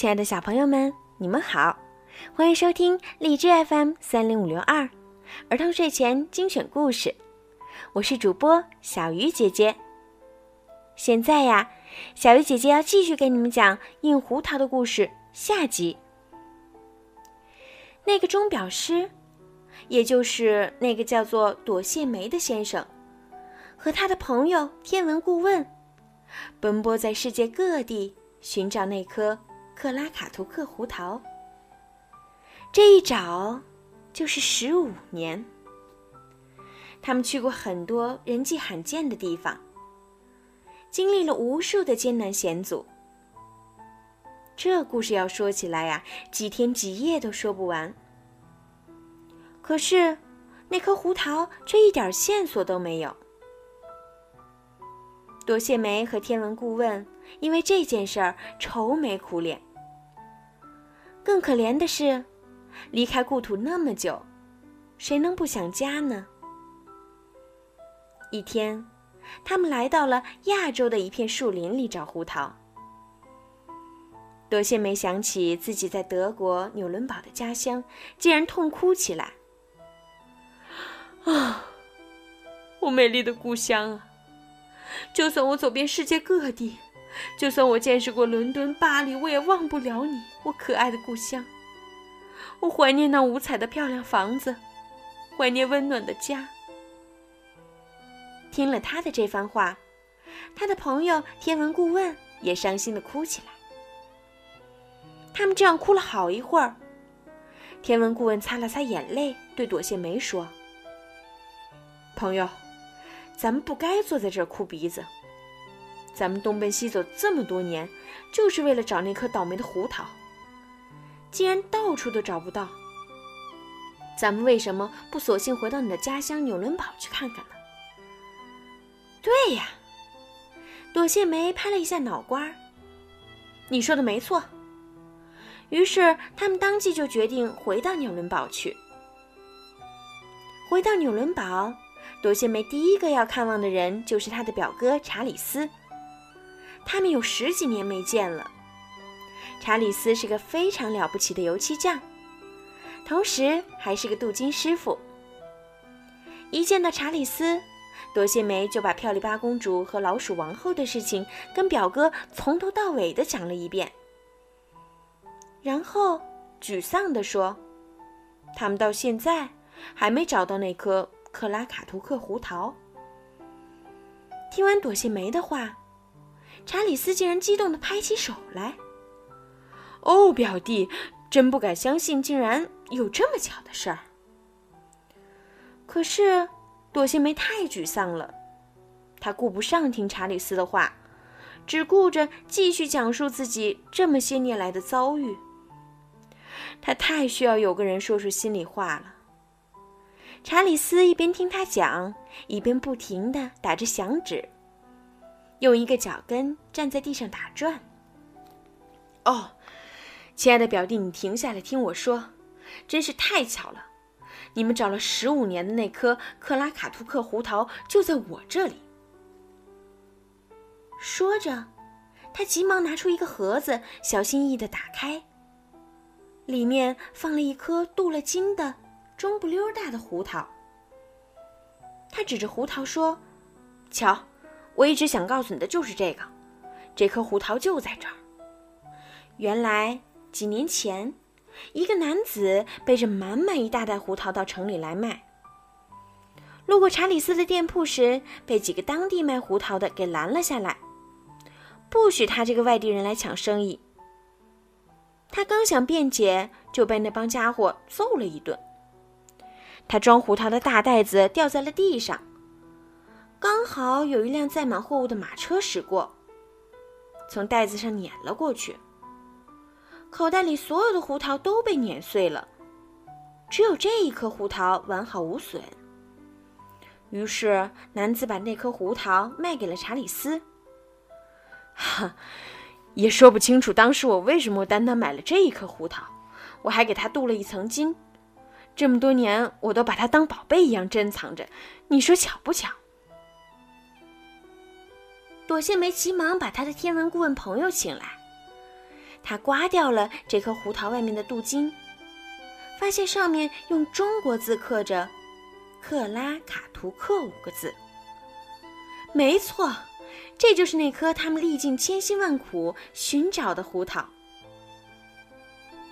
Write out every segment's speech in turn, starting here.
亲爱的小朋友们，你们好，欢迎收听荔枝 FM 三零五六二儿童睡前精选故事。我是主播小鱼姐姐。现在呀，小鱼姐姐要继续给你们讲印胡桃的故事下集。那个钟表师，也就是那个叫做朵谢梅的先生，和他的朋友天文顾问，奔波在世界各地寻找那颗。克拉卡图克胡桃，这一找就是十五年。他们去过很多人迹罕见的地方，经历了无数的艰难险阻。这故事要说起来呀，几天几夜都说不完。可是，那颗胡桃却一点线索都没有。多谢梅和天文顾问因为这件事儿愁眉苦脸。更可怜的是，离开故土那么久，谁能不想家呢？一天，他们来到了亚洲的一片树林里找胡桃。多谢梅想起自己在德国纽伦堡的家乡，竟然痛哭起来。啊，我美丽的故乡啊！就算我走遍世界各地。就算我见识过伦敦、巴黎，我也忘不了你，我可爱的故乡。我怀念那五彩的漂亮房子，怀念温暖的家。听了他的这番话，他的朋友天文顾问也伤心的哭起来。他们这样哭了好一会儿，天文顾问擦了擦眼泪，对朵谢梅说：“朋友，咱们不该坐在这儿哭鼻子。”咱们东奔西走这么多年，就是为了找那颗倒霉的胡桃。既然到处都找不到，咱们为什么不索性回到你的家乡纽伦堡去看看呢？对呀，朵谢梅拍了一下脑瓜。你说的没错。于是他们当即就决定回到纽伦堡去。回到纽伦堡，朵谢梅第一个要看望的人就是他的表哥查理斯。他们有十几年没见了。查理斯是个非常了不起的油漆匠，同时还是个镀金师傅。一见到查理斯，朵谢梅就把漂丽八公主和老鼠王后的事情跟表哥从头到尾的讲了一遍，然后沮丧地说：“他们到现在还没找到那颗克拉卡图克胡桃。”听完朵谢梅的话。查理斯竟然激动地拍起手来。哦，表弟，真不敢相信，竟然有这么巧的事儿。可是，朵谢梅太沮丧了，她顾不上听查理斯的话，只顾着继续讲述自己这么些年来的遭遇。她太需要有个人说说心里话了。查理斯一边听他讲，一边不停地打着响指。用一个脚跟站在地上打转。哦，亲爱的表弟，你停下来听我说，真是太巧了，你们找了十五年的那颗克拉卡图克胡桃就在我这里。说着，他急忙拿出一个盒子，小心翼翼的打开，里面放了一颗镀了金的中不溜大的胡桃。他指着胡桃说：“瞧。”我一直想告诉你的就是这个，这颗胡桃就在这儿。原来几年前，一个男子背着满满一大袋胡桃到城里来卖。路过查理斯的店铺时，被几个当地卖胡桃的给拦了下来，不许他这个外地人来抢生意。他刚想辩解，就被那帮家伙揍了一顿。他装胡桃的大袋子掉在了地上。刚好有一辆载满货物的马车驶过，从袋子上碾了过去。口袋里所有的胡桃都被碾碎了，只有这一颗胡桃完好无损。于是男子把那颗胡桃卖给了查理斯。哈，也说不清楚当时我为什么单单买了这一颗胡桃，我还给他镀了一层金。这么多年，我都把它当宝贝一样珍藏着。你说巧不巧？朵谢梅急忙把她的天文顾问朋友请来，他刮掉了这颗胡桃外面的镀金，发现上面用中国字刻着“克拉卡图克”五个字。没错，这就是那颗他们历尽千辛万苦寻找的胡桃。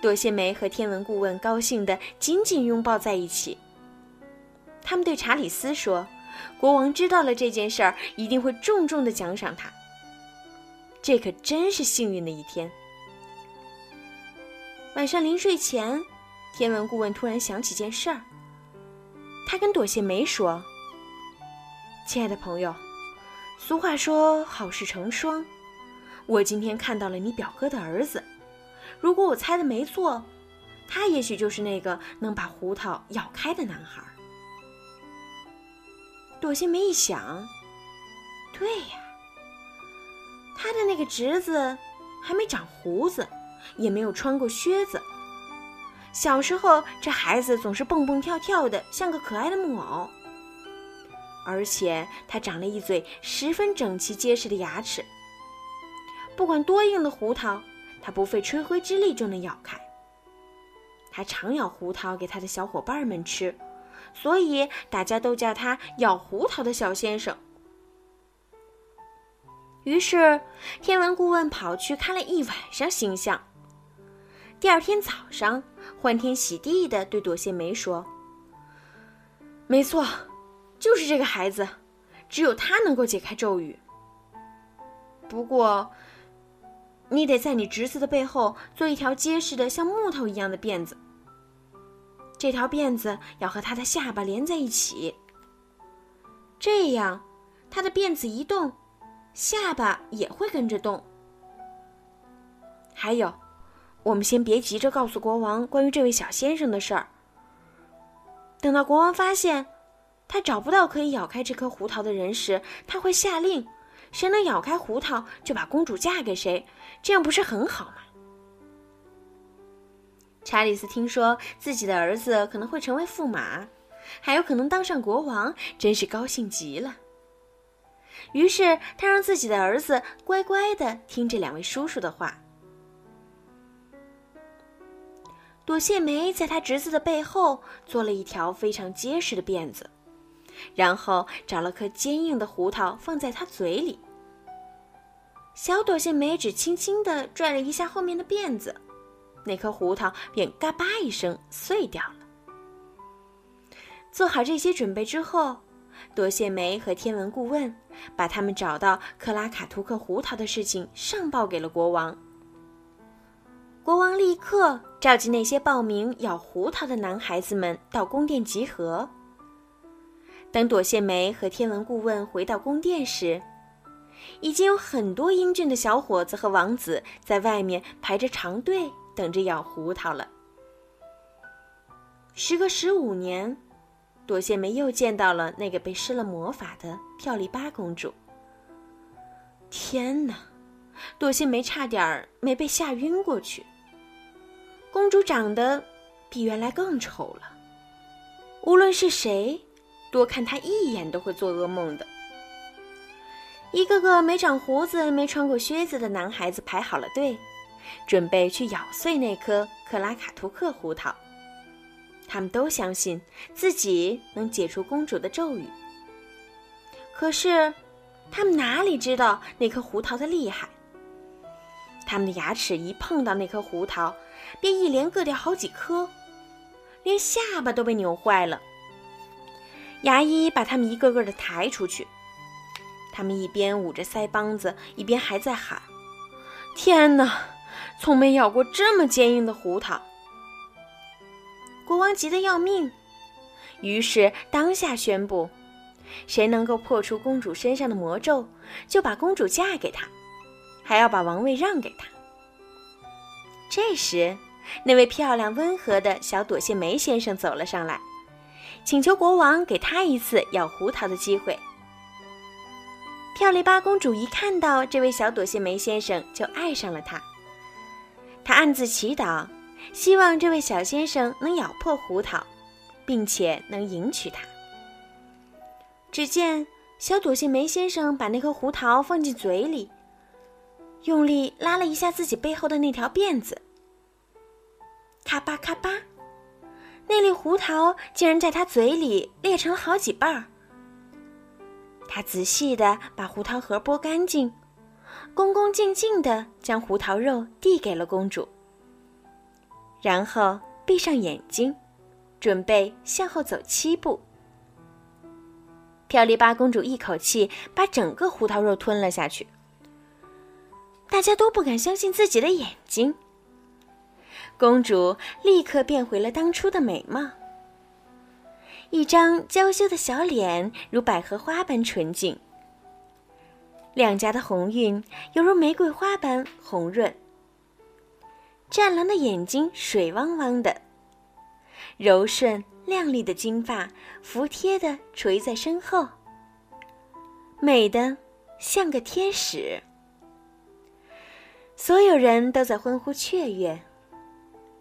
朵谢梅和天文顾问高兴地紧紧拥抱在一起。他们对查理斯说：“国王知道了这件事儿，一定会重重的奖赏他。这可真是幸运的一天。”晚上临睡前，天文顾问突然想起件事儿。他跟朵谢梅说：“亲爱的朋友。”俗话说好事成双，我今天看到了你表哥的儿子。如果我猜的没错，他也许就是那个能把胡桃咬开的男孩。朵西梅一想，对呀，他的那个侄子还没长胡子，也没有穿过靴子。小时候，这孩子总是蹦蹦跳跳的，像个可爱的木偶。而且他长了一嘴十分整齐结实的牙齿，不管多硬的胡桃，他不费吹灰之力就能咬开。他常咬胡桃给他的小伙伴们吃，所以大家都叫他“咬胡桃的小先生”。于是，天文顾问跑去看了一晚上星象。第二天早上，欢天喜地地对朵谢梅说：“没错。”就是这个孩子，只有他能够解开咒语。不过，你得在你侄子的背后做一条结实的像木头一样的辫子。这条辫子要和他的下巴连在一起，这样他的辫子一动，下巴也会跟着动。还有，我们先别急着告诉国王关于这位小先生的事儿。等到国王发现。他找不到可以咬开这颗胡桃的人时，他会下令，谁能咬开胡桃，就把公主嫁给谁。这样不是很好吗？查理斯听说自己的儿子可能会成为驸马，还有可能当上国王，真是高兴极了。于是他让自己的儿子乖乖的听这两位叔叔的话。朵谢梅在他侄子的背后做了一条非常结实的辫子。然后找了颗坚硬的胡桃放在他嘴里，小朵谢梅只轻轻地拽了一下后面的辫子，那颗胡桃便嘎巴一声碎掉了。做好这些准备之后，朵谢梅和天文顾问把他们找到克拉卡图克胡桃的事情上报给了国王。国王立刻召集那些报名咬胡桃的男孩子们到宫殿集合。等朵谢梅和天文顾问回到宫殿时，已经有很多英俊的小伙子和王子在外面排着长队等着咬胡桃了。时隔十五年，朵谢梅又见到了那个被施了魔法的跳丽巴公主。天哪，朵谢梅差点儿没被吓晕过去。公主长得比原来更丑了，无论是谁。多看他一眼都会做噩梦的。一个个没长胡子、没穿过靴子的男孩子排好了队，准备去咬碎那颗克拉卡图克胡桃。他们都相信自己能解除公主的咒语。可是，他们哪里知道那颗胡桃的厉害？他们的牙齿一碰到那颗胡桃，便一连硌掉好几颗，连下巴都被扭坏了。牙医把他们一个个的抬出去，他们一边捂着腮帮子，一边还在喊：“天哪，从没咬过这么坚硬的胡桃！”国王急得要命，于是当下宣布：谁能够破除公主身上的魔咒，就把公主嫁给他，还要把王位让给他。这时，那位漂亮温和的小朵谢梅先生走了上来。请求国王给他一次咬胡桃的机会。漂亮巴公主一看到这位小朵谢梅先生，就爱上了他。他暗自祈祷，希望这位小先生能咬破胡桃，并且能迎娶她。只见小朵谢梅先生把那颗胡桃放进嘴里，用力拉了一下自己背后的那条辫子，咔吧咔吧，那粒胡桃竟然在他嘴里裂成了好几瓣儿。他仔细的把胡桃核剥干净，恭恭敬敬的将胡桃肉递给了公主，然后闭上眼睛，准备向后走七步。漂丽巴公主一口气把整个胡桃肉吞了下去，大家都不敢相信自己的眼睛。公主立刻变回了当初的美貌。一张娇羞的小脸，如百合花般纯净；两颊的红晕犹如玫瑰花般红润；湛蓝的眼睛水汪汪的，柔顺亮丽的金发服帖的垂在身后，美的像个天使。所有人都在欢呼雀跃，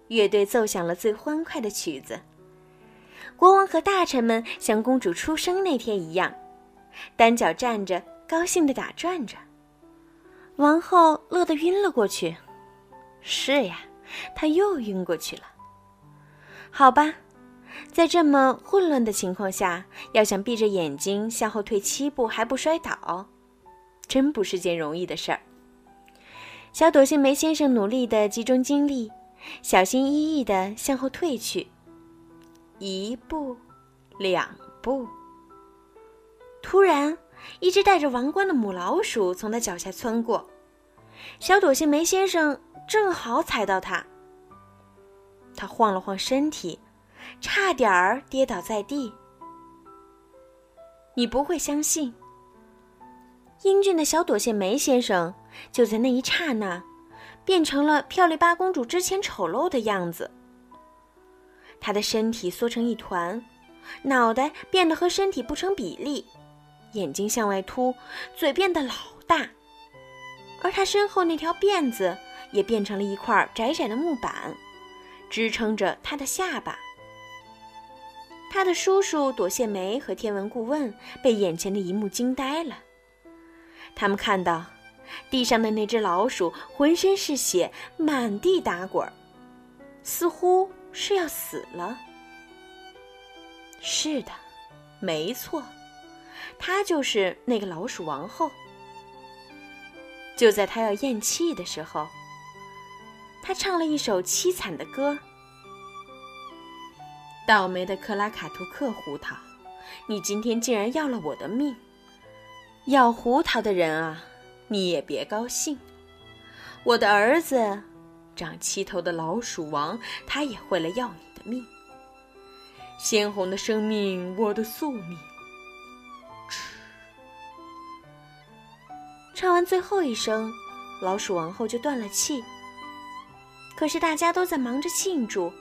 乐队奏响了最欢快的曲子。国王和大臣们像公主出生那天一样，单脚站着，高兴的打转着。王后乐得晕了过去。是呀，她又晕过去了。好吧，在这么混乱的情况下，要想闭着眼睛向后退七步还不摔倒，真不是件容易的事儿。小朵心梅先生努力的集中精力，小心翼翼的向后退去。一步，两步。突然，一只戴着王冠的母老鼠从他脚下窜过，小朵心梅先生正好踩到它。他晃了晃身体，差点儿跌倒在地。你不会相信，英俊的小朵线梅先生就在那一刹那，变成了漂丽八公主之前丑陋的样子。他的身体缩成一团，脑袋变得和身体不成比例，眼睛向外凸，嘴变得老大，而他身后那条辫子也变成了一块窄窄的木板，支撑着他的下巴。他的叔叔朵谢梅和天文顾问被眼前的一幕惊呆了，他们看到地上的那只老鼠浑身是血，满地打滚，似乎……是要死了。是的，没错，她就是那个老鼠王后。就在她要咽气的时候，她唱了一首凄惨的歌：“倒霉的克拉卡图克胡桃，你今天竟然要了我的命！要胡桃的人啊，你也别高兴，我的儿子。”长七头的老鼠王，他也会来要你的命。鲜红的生命，我的宿命。唱完最后一声，老鼠王后就断了气。可是大家都在忙着庆祝，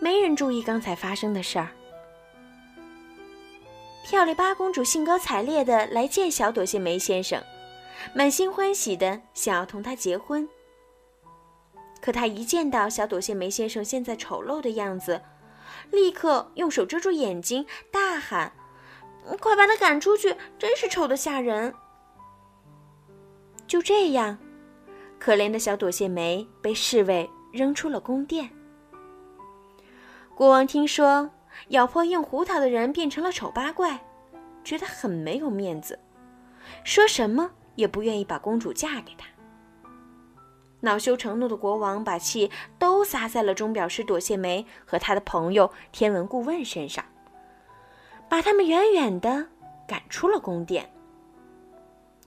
没人注意刚才发生的事儿。漂亮八公主兴高采烈的来见小朵谢梅先生，满心欢喜的想要同他结婚。可他一见到小朵谢梅先生现在丑陋的样子，立刻用手遮住眼睛，大喊：“快把他赶出去！真是丑的吓人！”就这样，可怜的小朵谢梅被侍卫扔出了宫殿。国王听说咬破硬胡桃的人变成了丑八怪，觉得很没有面子，说什么也不愿意把公主嫁给他。恼羞成怒的国王把气都撒在了钟表师朵谢梅和他的朋友天文顾问身上，把他们远远的赶出了宫殿，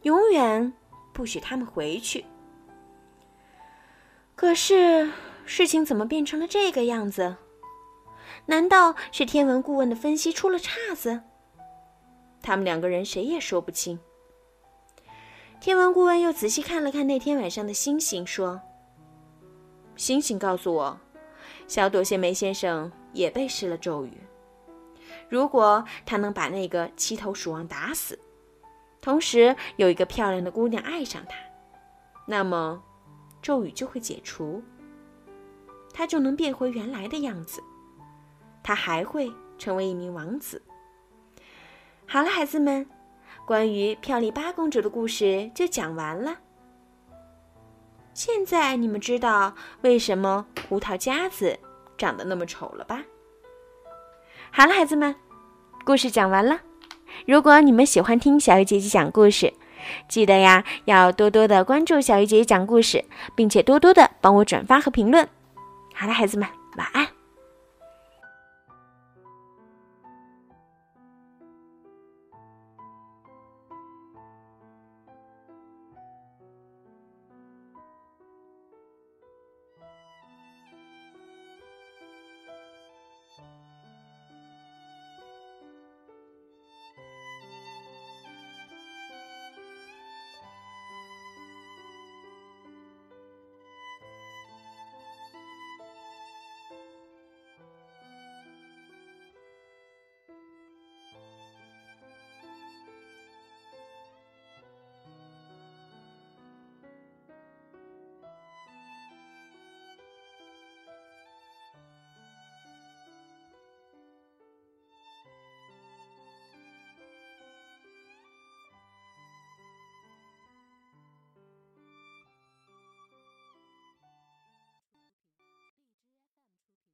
永远不许他们回去。可是事情怎么变成了这个样子？难道是天文顾问的分析出了岔子？他们两个人谁也说不清。天文顾问又仔细看了看那天晚上的星星，说：“星星告诉我，小朵谢梅先生也被施了咒语。如果他能把那个七头鼠王打死，同时有一个漂亮的姑娘爱上他，那么咒语就会解除，他就能变回原来的样子，他还会成为一名王子。”好了，孩子们。关于漂亮八公主的故事就讲完了。现在你们知道为什么胡桃夹子长得那么丑了吧？好了，孩子们，故事讲完了。如果你们喜欢听小鱼姐姐讲故事，记得呀，要多多的关注小鱼姐姐讲故事，并且多多的帮我转发和评论。好了，孩子们，晚安。